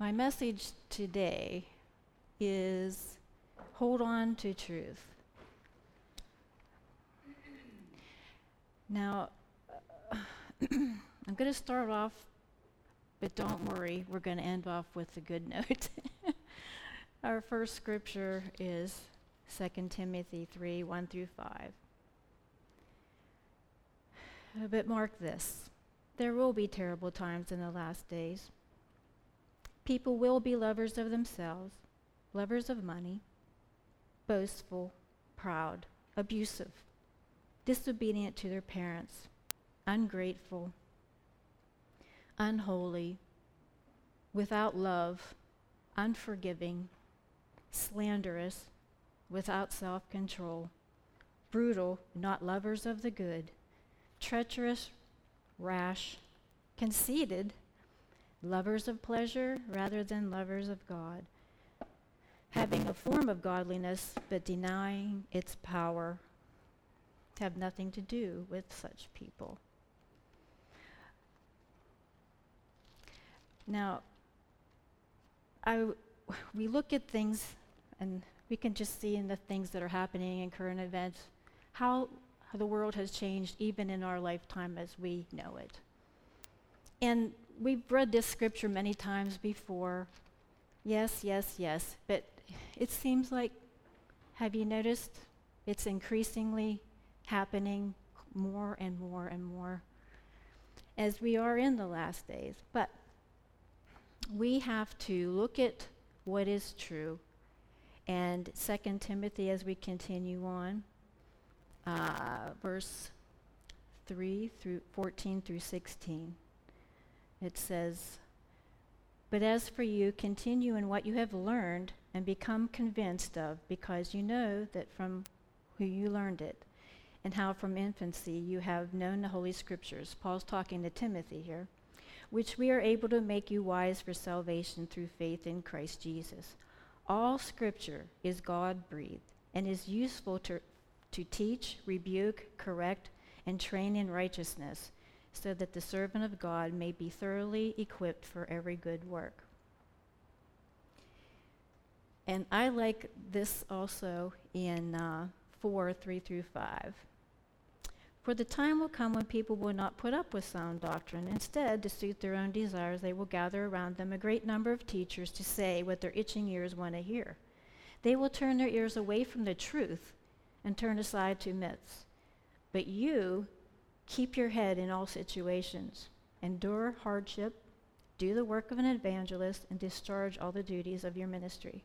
My message today is hold on to truth. Now, I'm going to start off, but don't worry, we're going to end off with a good note. Our first scripture is 2 Timothy 3 1 through 5. Uh, but mark this there will be terrible times in the last days. People will be lovers of themselves, lovers of money, boastful, proud, abusive, disobedient to their parents, ungrateful, unholy, without love, unforgiving, slanderous, without self control, brutal, not lovers of the good, treacherous, rash, conceited, lovers of pleasure rather than lovers of God, having a form of godliness but denying its power, have nothing to do with such people. Now, I, we look at things and we can just see in the things that are happening in current events how the world has changed even in our lifetime as we know it. And we've read this scripture many times before. Yes, yes, yes. But it seems like, have you noticed it's increasingly happening more and more and more as we are in the last days? But we have to look at what is true. And 2 Timothy, as we continue on, uh, verse 3 through 14 through 16, it says, But as for you, continue in what you have learned and become convinced of, because you know that from who you learned it, and how from infancy you have known the Holy Scriptures. Paul's talking to Timothy here which we are able to make you wise for salvation through faith in Christ Jesus. All scripture is God breathed and is useful to, to teach, rebuke, correct, and train in righteousness, so that the servant of God may be thoroughly equipped for every good work. And I like this also in uh, 4 3 through 5. For the time will come when people will not put up with sound doctrine. Instead, to suit their own desires, they will gather around them a great number of teachers to say what their itching ears want to hear. They will turn their ears away from the truth and turn aside to myths. But you keep your head in all situations, endure hardship, do the work of an evangelist, and discharge all the duties of your ministry.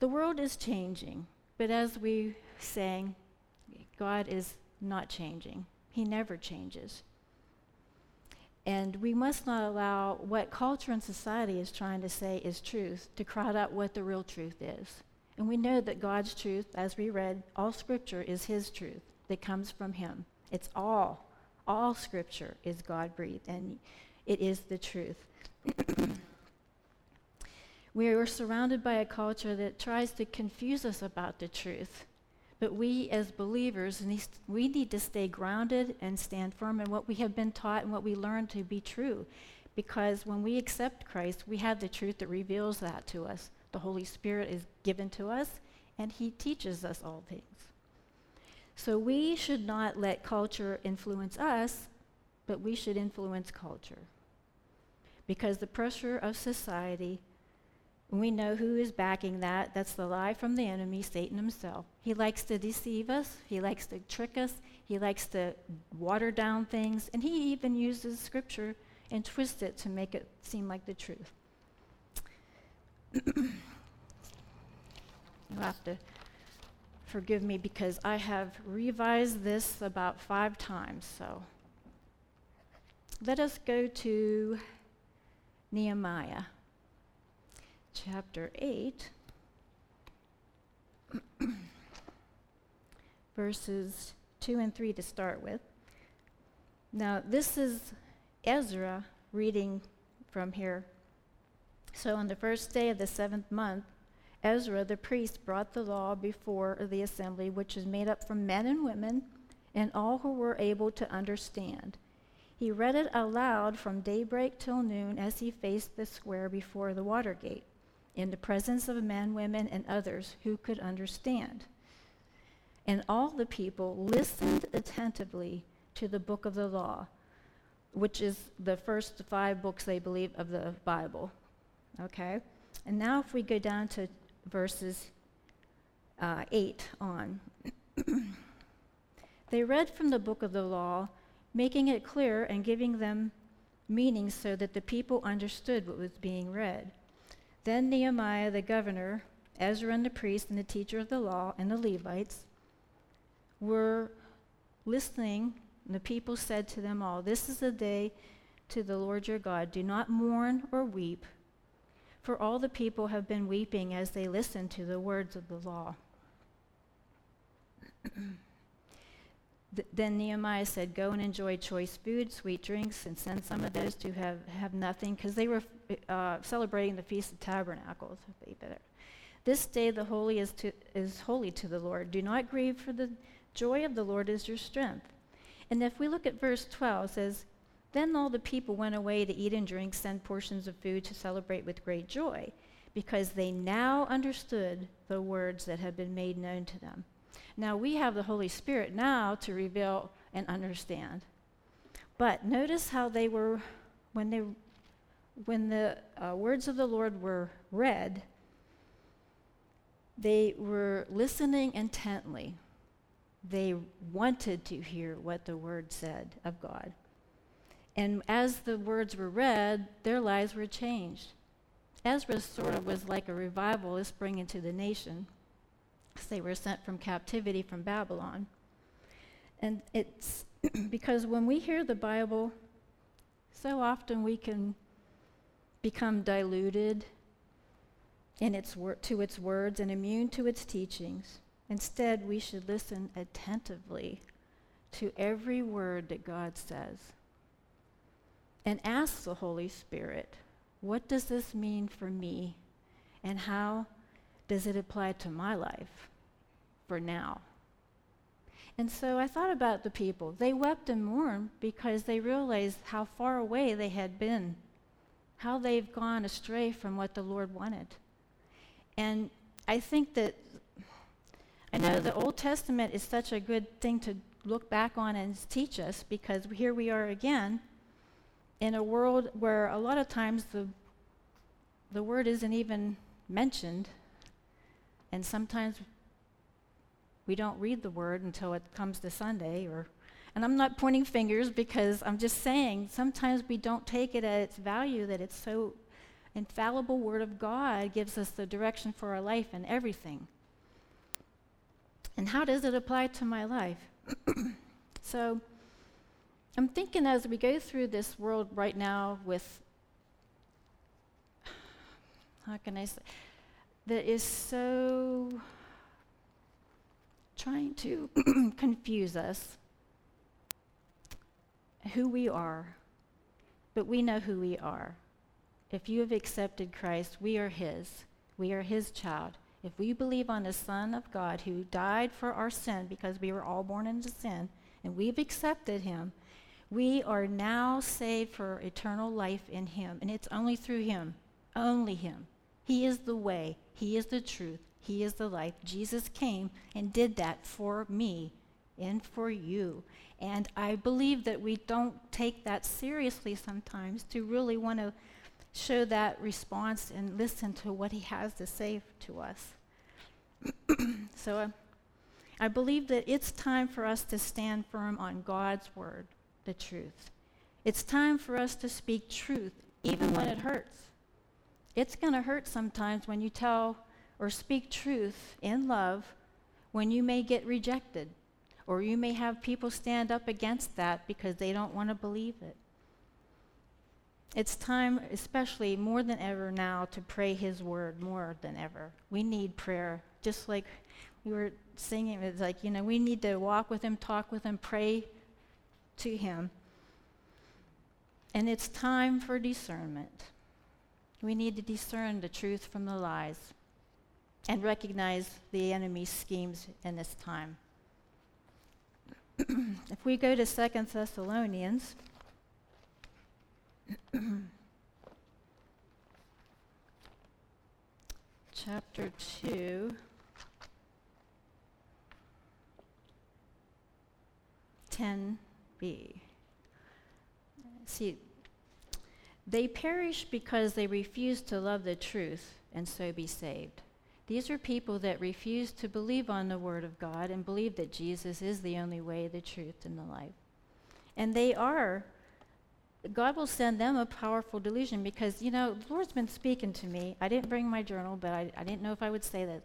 The world is changing, but as we sang, God is not changing, He never changes. And we must not allow what culture and society is trying to say is truth to crowd out what the real truth is. And we know that God's truth, as we read, all scripture is His truth that comes from Him. It's all, all scripture is God breathed, and it is the truth. we are surrounded by a culture that tries to confuse us about the truth. But we as believers, we need to stay grounded and stand firm in what we have been taught and what we learned to be true. Because when we accept Christ, we have the truth that reveals that to us. The Holy Spirit is given to us, and He teaches us all things. So we should not let culture influence us, but we should influence culture. Because the pressure of society we know who is backing that. That's the lie from the enemy, Satan himself. He likes to deceive us, he likes to trick us, he likes to water down things, and he even uses scripture and twists it to make it seem like the truth. You'll have to forgive me because I have revised this about five times, so let us go to Nehemiah chapter 8, verses 2 and 3 to start with. Now, this is Ezra reading from here. So, on the first day of the seventh month, Ezra the priest brought the law before the assembly, which is made up from men and women and all who were able to understand. He read it aloud from daybreak till noon as he faced the square before the water gate, in the presence of men, women, and others who could understand. And all the people listened attentively to the book of the law, which is the first five books, they believe, of the Bible. Okay? And now, if we go down to verses uh, 8 on, they read from the book of the law making it clear and giving them meaning so that the people understood what was being read. Then Nehemiah the governor, Ezra and the priest, and the teacher of the law, and the Levites were listening. And the people said to them all, This is the day to the Lord your God. Do not mourn or weep, for all the people have been weeping as they listened to the words of the law. Then Nehemiah said, Go and enjoy choice food, sweet drinks, and send some of those to have, have nothing, because they were uh, celebrating the Feast of Tabernacles. This day the holy is, to, is holy to the Lord. Do not grieve, for the joy of the Lord is your strength. And if we look at verse 12, it says, Then all the people went away to eat and drink, send portions of food to celebrate with great joy, because they now understood the words that had been made known to them. Now we have the Holy Spirit now to reveal and understand. But notice how they were, when, they, when the uh, words of the Lord were read, they were listening intently. They wanted to hear what the word said of God. And as the words were read, their lives were changed. Ezra sort of was like a revivalist bringing to the nation they were sent from captivity from Babylon. And it's because when we hear the Bible, so often we can become diluted in its wor- to its words and immune to its teachings. Instead, we should listen attentively to every word that God says and ask the Holy Spirit, what does this mean for me? And how does it apply to my life for now? And so I thought about the people. They wept and mourned because they realized how far away they had been, how they've gone astray from what the Lord wanted. And I think that, I know the Old Testament is such a good thing to look back on and teach us because here we are again in a world where a lot of times the, the word isn't even mentioned and sometimes we don't read the word until it comes to Sunday or and I'm not pointing fingers because I'm just saying sometimes we don't take it at its value that it's so infallible word of God gives us the direction for our life and everything. And how does it apply to my life? so I'm thinking as we go through this world right now with how can I say that is so trying to confuse us who we are, but we know who we are. If you have accepted Christ, we are His. We are His child. If we believe on the Son of God who died for our sin because we were all born into sin, and we've accepted Him, we are now saved for eternal life in Him. And it's only through Him, only Him. He is the way, He is the truth, He is the life. Jesus came and did that for me and for you. And I believe that we don't take that seriously sometimes to really want to show that response and listen to what He has to say to us. so uh, I believe that it's time for us to stand firm on God's word, the truth. It's time for us to speak truth, even when it hurts. It's going to hurt sometimes when you tell or speak truth in love when you may get rejected, or you may have people stand up against that because they don't want to believe it. It's time, especially more than ever now, to pray His word more than ever. We need prayer, just like we were singing. It's like, you know, we need to walk with Him, talk with Him, pray to Him. And it's time for discernment. We need to discern the truth from the lies and recognize the enemy's schemes in this time. if we go to Second Thessalonians, chapter 2. 10b. See, they perish because they refuse to love the truth and so be saved. These are people that refuse to believe on the Word of God and believe that Jesus is the only way, the truth, and the life. And they are, God will send them a powerful delusion because, you know, the Lord's been speaking to me. I didn't bring my journal, but I, I didn't know if I would say that.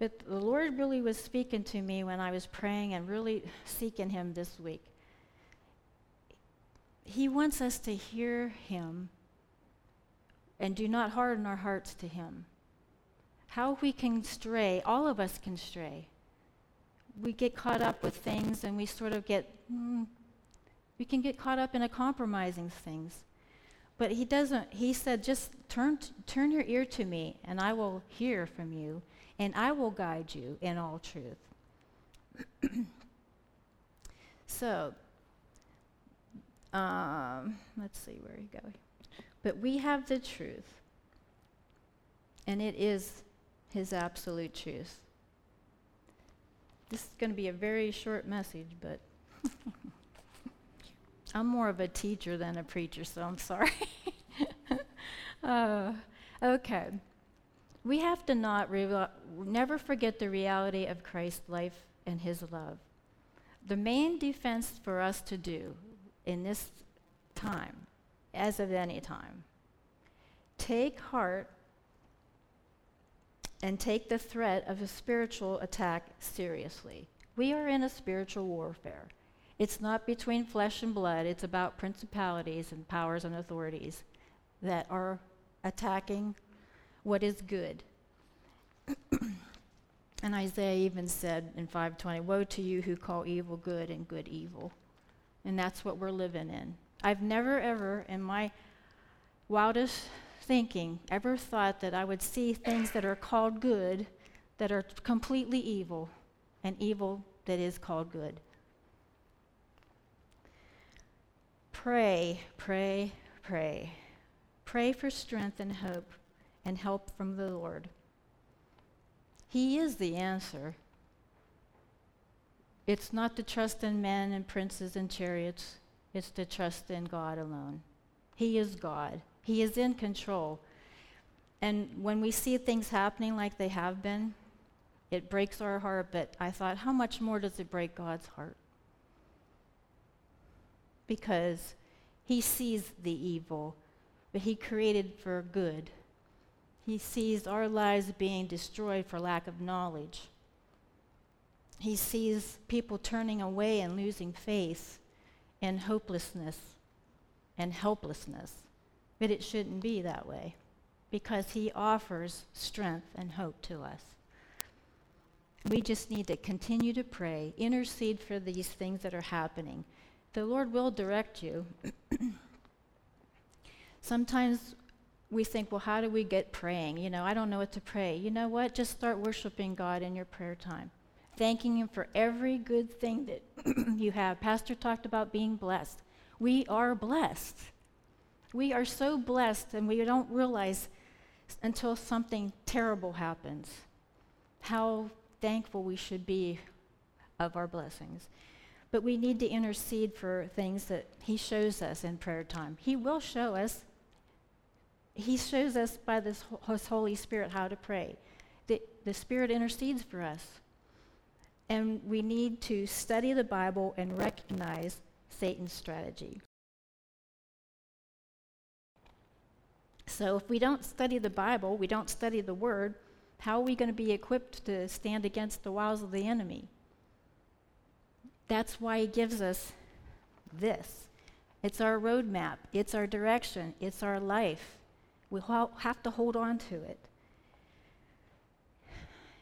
But the Lord really was speaking to me when I was praying and really seeking Him this week. He wants us to hear Him and do not harden our hearts to Him. How we can stray, all of us can stray. We get caught up with things and we sort of get, mm, we can get caught up in a compromising things. But he doesn't, he said, just turn, turn your ear to me and I will hear from you and I will guide you in all truth. so, um, let's see where you go. But we have the truth, and it is his absolute truth. This is going to be a very short message, but I'm more of a teacher than a preacher, so I'm sorry. uh, okay. We have to not re- never forget the reality of Christ's life and his love. The main defense for us to do in this time, as of any time, take heart and take the threat of a spiritual attack seriously. We are in a spiritual warfare. It's not between flesh and blood, it's about principalities and powers and authorities that are attacking what is good. and Isaiah even said in 520, Woe to you who call evil good and good evil. And that's what we're living in. I've never, ever, in my wildest thinking, ever thought that I would see things that are called good that are completely evil, and evil that is called good. Pray, pray, pray. Pray for strength and hope and help from the Lord. He is the answer. It's not to trust in men and princes and chariots, it's to trust in God alone. He is God, He is in control. And when we see things happening like they have been, it breaks our heart, but I thought, how much more does it break God's heart? Because He sees the evil, but He created for good. He sees our lives being destroyed for lack of knowledge. He sees people turning away and losing faith and hopelessness and helplessness. But it shouldn't be that way because He offers strength and hope to us. We just need to continue to pray, intercede for these things that are happening. The Lord will direct you. Sometimes we think, well, how do we get praying? You know, I don't know what to pray. You know what? Just start worshiping God in your prayer time, thanking Him for every good thing that you have. Pastor talked about being blessed. We are blessed. We are so blessed, and we don't realize until something terrible happens how thankful we should be of our blessings. But we need to intercede for things that He shows us in prayer time. He will show us he shows us by this, his Holy Spirit how to pray. The, the Spirit intercedes for us. And we need to study the Bible and recognize Satan's strategy. So if we don't study the Bible, we don't study the Word, how are we going to be equipped to stand against the wiles of the enemy? That's why he gives us this. It's our roadmap, it's our direction, it's our life. We have to hold on to it.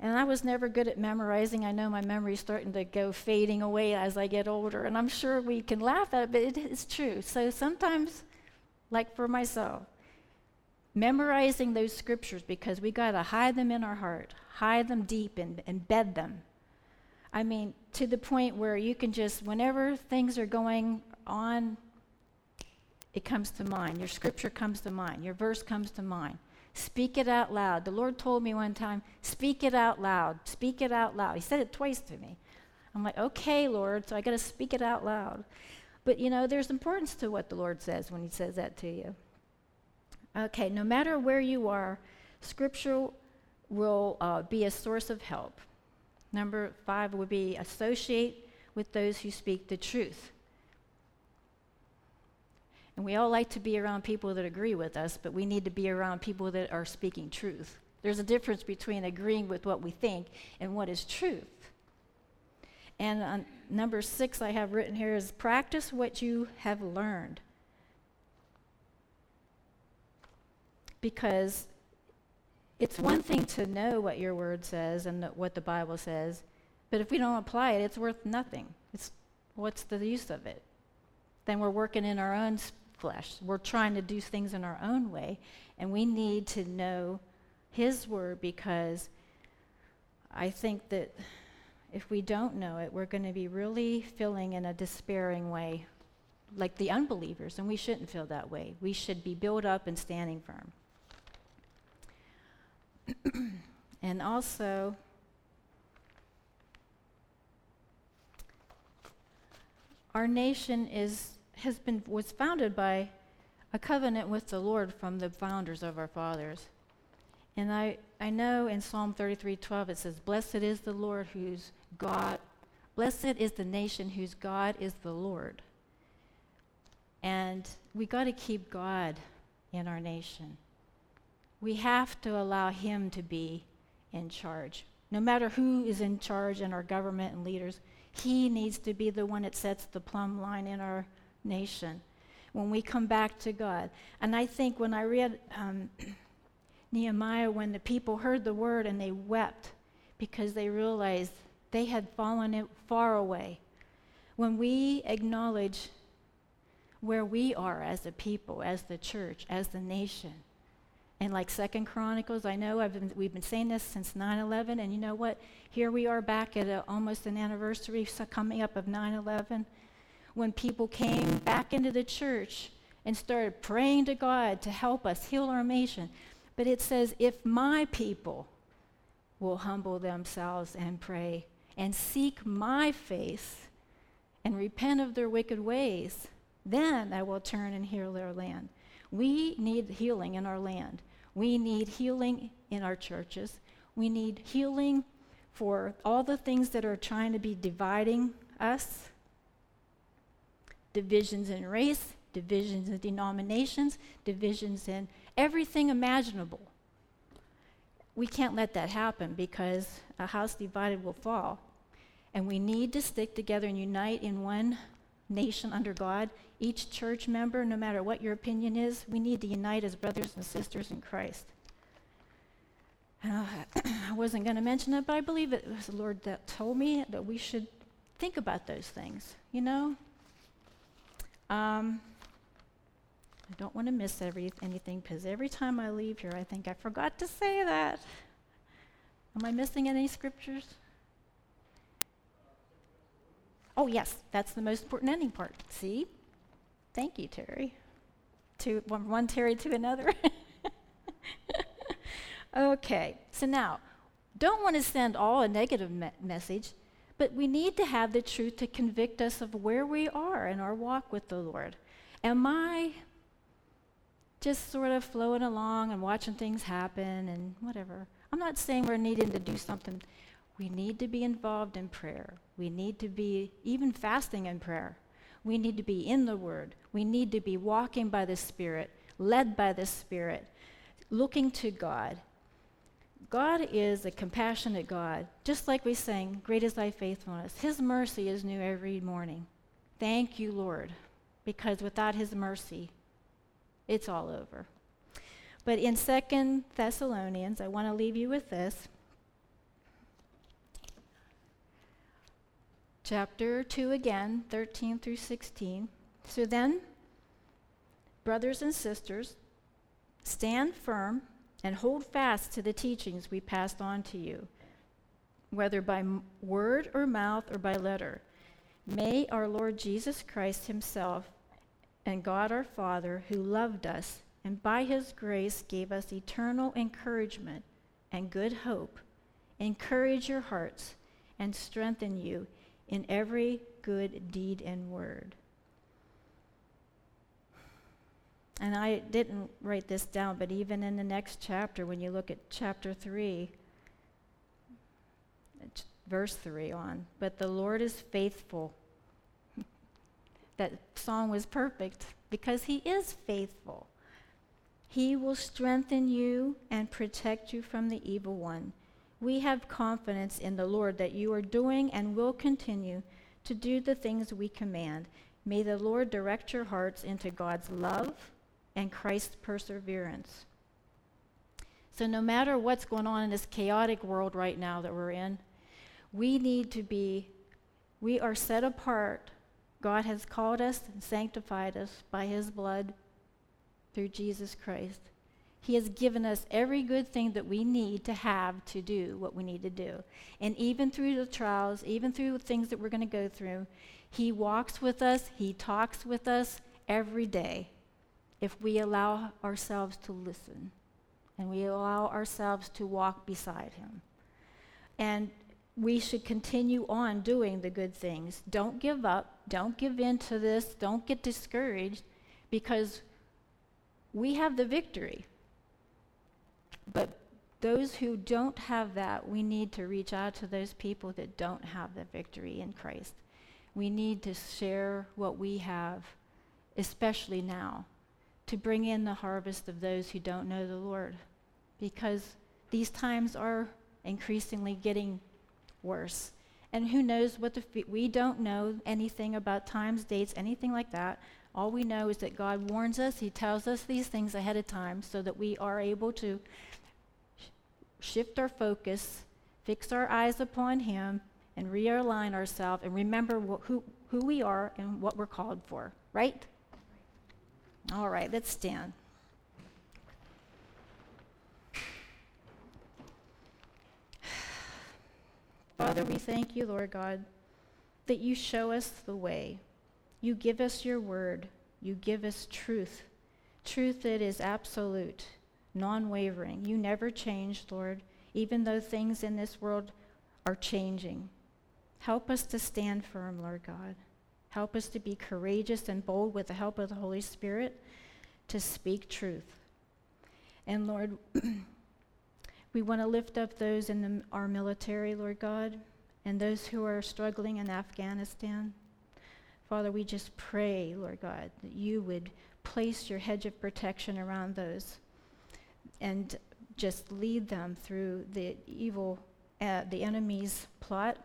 And I was never good at memorizing. I know my memory's starting to go fading away as I get older, and I'm sure we can laugh at it, but it is true. So sometimes, like for myself, memorizing those scriptures because we got to hide them in our heart, hide them deep and embed them. I mean, to the point where you can just, whenever things are going on it comes to mind. Your scripture comes to mind. Your verse comes to mind. Speak it out loud. The Lord told me one time, speak it out loud. Speak it out loud. He said it twice to me. I'm like, okay, Lord, so I got to speak it out loud. But you know, there's importance to what the Lord says when He says that to you. Okay, no matter where you are, Scripture will uh, be a source of help. Number five would be associate with those who speak the truth. And we all like to be around people that agree with us, but we need to be around people that are speaking truth. There's a difference between agreeing with what we think and what is truth. And on number six, I have written here is practice what you have learned. Because it's one thing to know what your word says and what the Bible says, but if we don't apply it, it's worth nothing. It's what's the use of it? Then we're working in our own flesh. We're trying to do things in our own way, and we need to know His word because I think that if we don't know it, we're going to be really feeling in a despairing way, like the unbelievers, and we shouldn't feel that way. We should be built up and standing firm. and also, our nation is has been was founded by a covenant with the Lord from the founders of our fathers. And I, I know in Psalm 33:12 it says, Blessed is the Lord whose God, blessed is the nation whose God is the Lord. And we got to keep God in our nation. We have to allow Him to be in charge. No matter who is in charge in our government and leaders, He needs to be the one that sets the plumb line in our nation when we come back to God. And I think when I read um, Nehemiah when the people heard the word and they wept because they realized they had fallen far away. When we acknowledge where we are as a people, as the church, as the nation, and like Second Chronicles, I know been, we've been saying this since 9/11, and you know what? Here we are back at a, almost an anniversary coming up of 9/11, when people came back into the church and started praying to God to help us heal our nation. But it says, if my people will humble themselves and pray and seek my face and repent of their wicked ways, then I will turn and heal their land. We need healing in our land. We need healing in our churches. We need healing for all the things that are trying to be dividing us divisions in race, divisions in denominations, divisions in everything imaginable. We can't let that happen because a house divided will fall. And we need to stick together and unite in one nation under God. Each church member, no matter what your opinion is, we need to unite as brothers and sisters in Christ. Uh, I wasn't going to mention it, but I believe it was the Lord that told me that we should think about those things, you know? Um, I don't want to miss every, anything because every time I leave here, I think I forgot to say that. Am I missing any scriptures? Oh, yes, that's the most important ending part. See? Thank you, Terry. To one, one Terry to another. okay, so now, don't want to send all a negative me- message, but we need to have the truth to convict us of where we are in our walk with the Lord. Am I just sort of flowing along and watching things happen and whatever. I'm not saying we're needing to do something. We need to be involved in prayer. We need to be even fasting in prayer. We need to be in the Word. We need to be walking by the Spirit, led by the Spirit, looking to God. God is a compassionate God. Just like we sang, Great is thy faithfulness. His mercy is new every morning. Thank you, Lord, because without His mercy, it's all over. But in Second Thessalonians, I want to leave you with this. Chapter 2 again, 13 through 16. So then, brothers and sisters, stand firm and hold fast to the teachings we passed on to you, whether by word or mouth or by letter. May our Lord Jesus Christ Himself and God our Father, who loved us and by his grace gave us eternal encouragement and good hope, encourage your hearts and strengthen you in every good deed and word. And I didn't write this down, but even in the next chapter, when you look at chapter 3, verse 3 on, but the Lord is faithful. that song was perfect because he is faithful. He will strengthen you and protect you from the evil one. We have confidence in the Lord that you are doing and will continue to do the things we command. May the Lord direct your hearts into God's love and Christ's perseverance. So, no matter what's going on in this chaotic world right now that we're in, we need to be, we are set apart. God has called us and sanctified us by his blood through Jesus Christ. He has given us every good thing that we need to have to do what we need to do. And even through the trials, even through the things that we're going to go through, He walks with us, He talks with us every day if we allow ourselves to listen and we allow ourselves to walk beside Him. And we should continue on doing the good things. Don't give up. Don't give in to this. Don't get discouraged because we have the victory. But those who don't have that, we need to reach out to those people that don't have the victory in Christ. We need to share what we have, especially now, to bring in the harvest of those who don't know the Lord. Because these times are increasingly getting worse. And who knows what the, f- we don't know anything about times, dates, anything like that. All we know is that God warns us, He tells us these things ahead of time so that we are able to sh- shift our focus, fix our eyes upon Him, and realign ourselves and remember wh- who, who we are and what we're called for, right? All right, let's stand. Father, we thank you, Lord God, that you show us the way. You give us your word. You give us truth. Truth that is absolute, non wavering. You never change, Lord, even though things in this world are changing. Help us to stand firm, Lord God. Help us to be courageous and bold with the help of the Holy Spirit to speak truth. And Lord, we want to lift up those in the, our military, Lord God, and those who are struggling in Afghanistan. Father, we just pray, Lord God, that you would place your hedge of protection around those and just lead them through the evil, uh, the enemy's plot.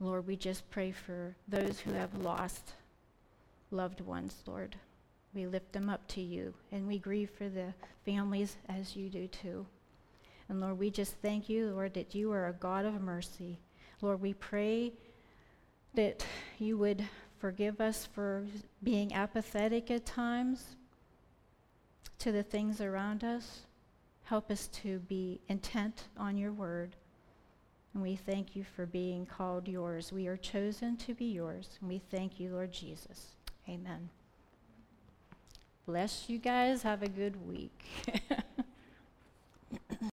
Lord, we just pray for those who have lost loved ones, Lord. We lift them up to you, and we grieve for the families as you do too. And Lord, we just thank you, Lord, that you are a God of mercy. Lord, we pray that you would forgive us for being apathetic at times to the things around us. Help us to be intent on your word. And we thank you for being called yours. We are chosen to be yours. And we thank you, Lord Jesus. Amen. Bless you guys. Have a good week.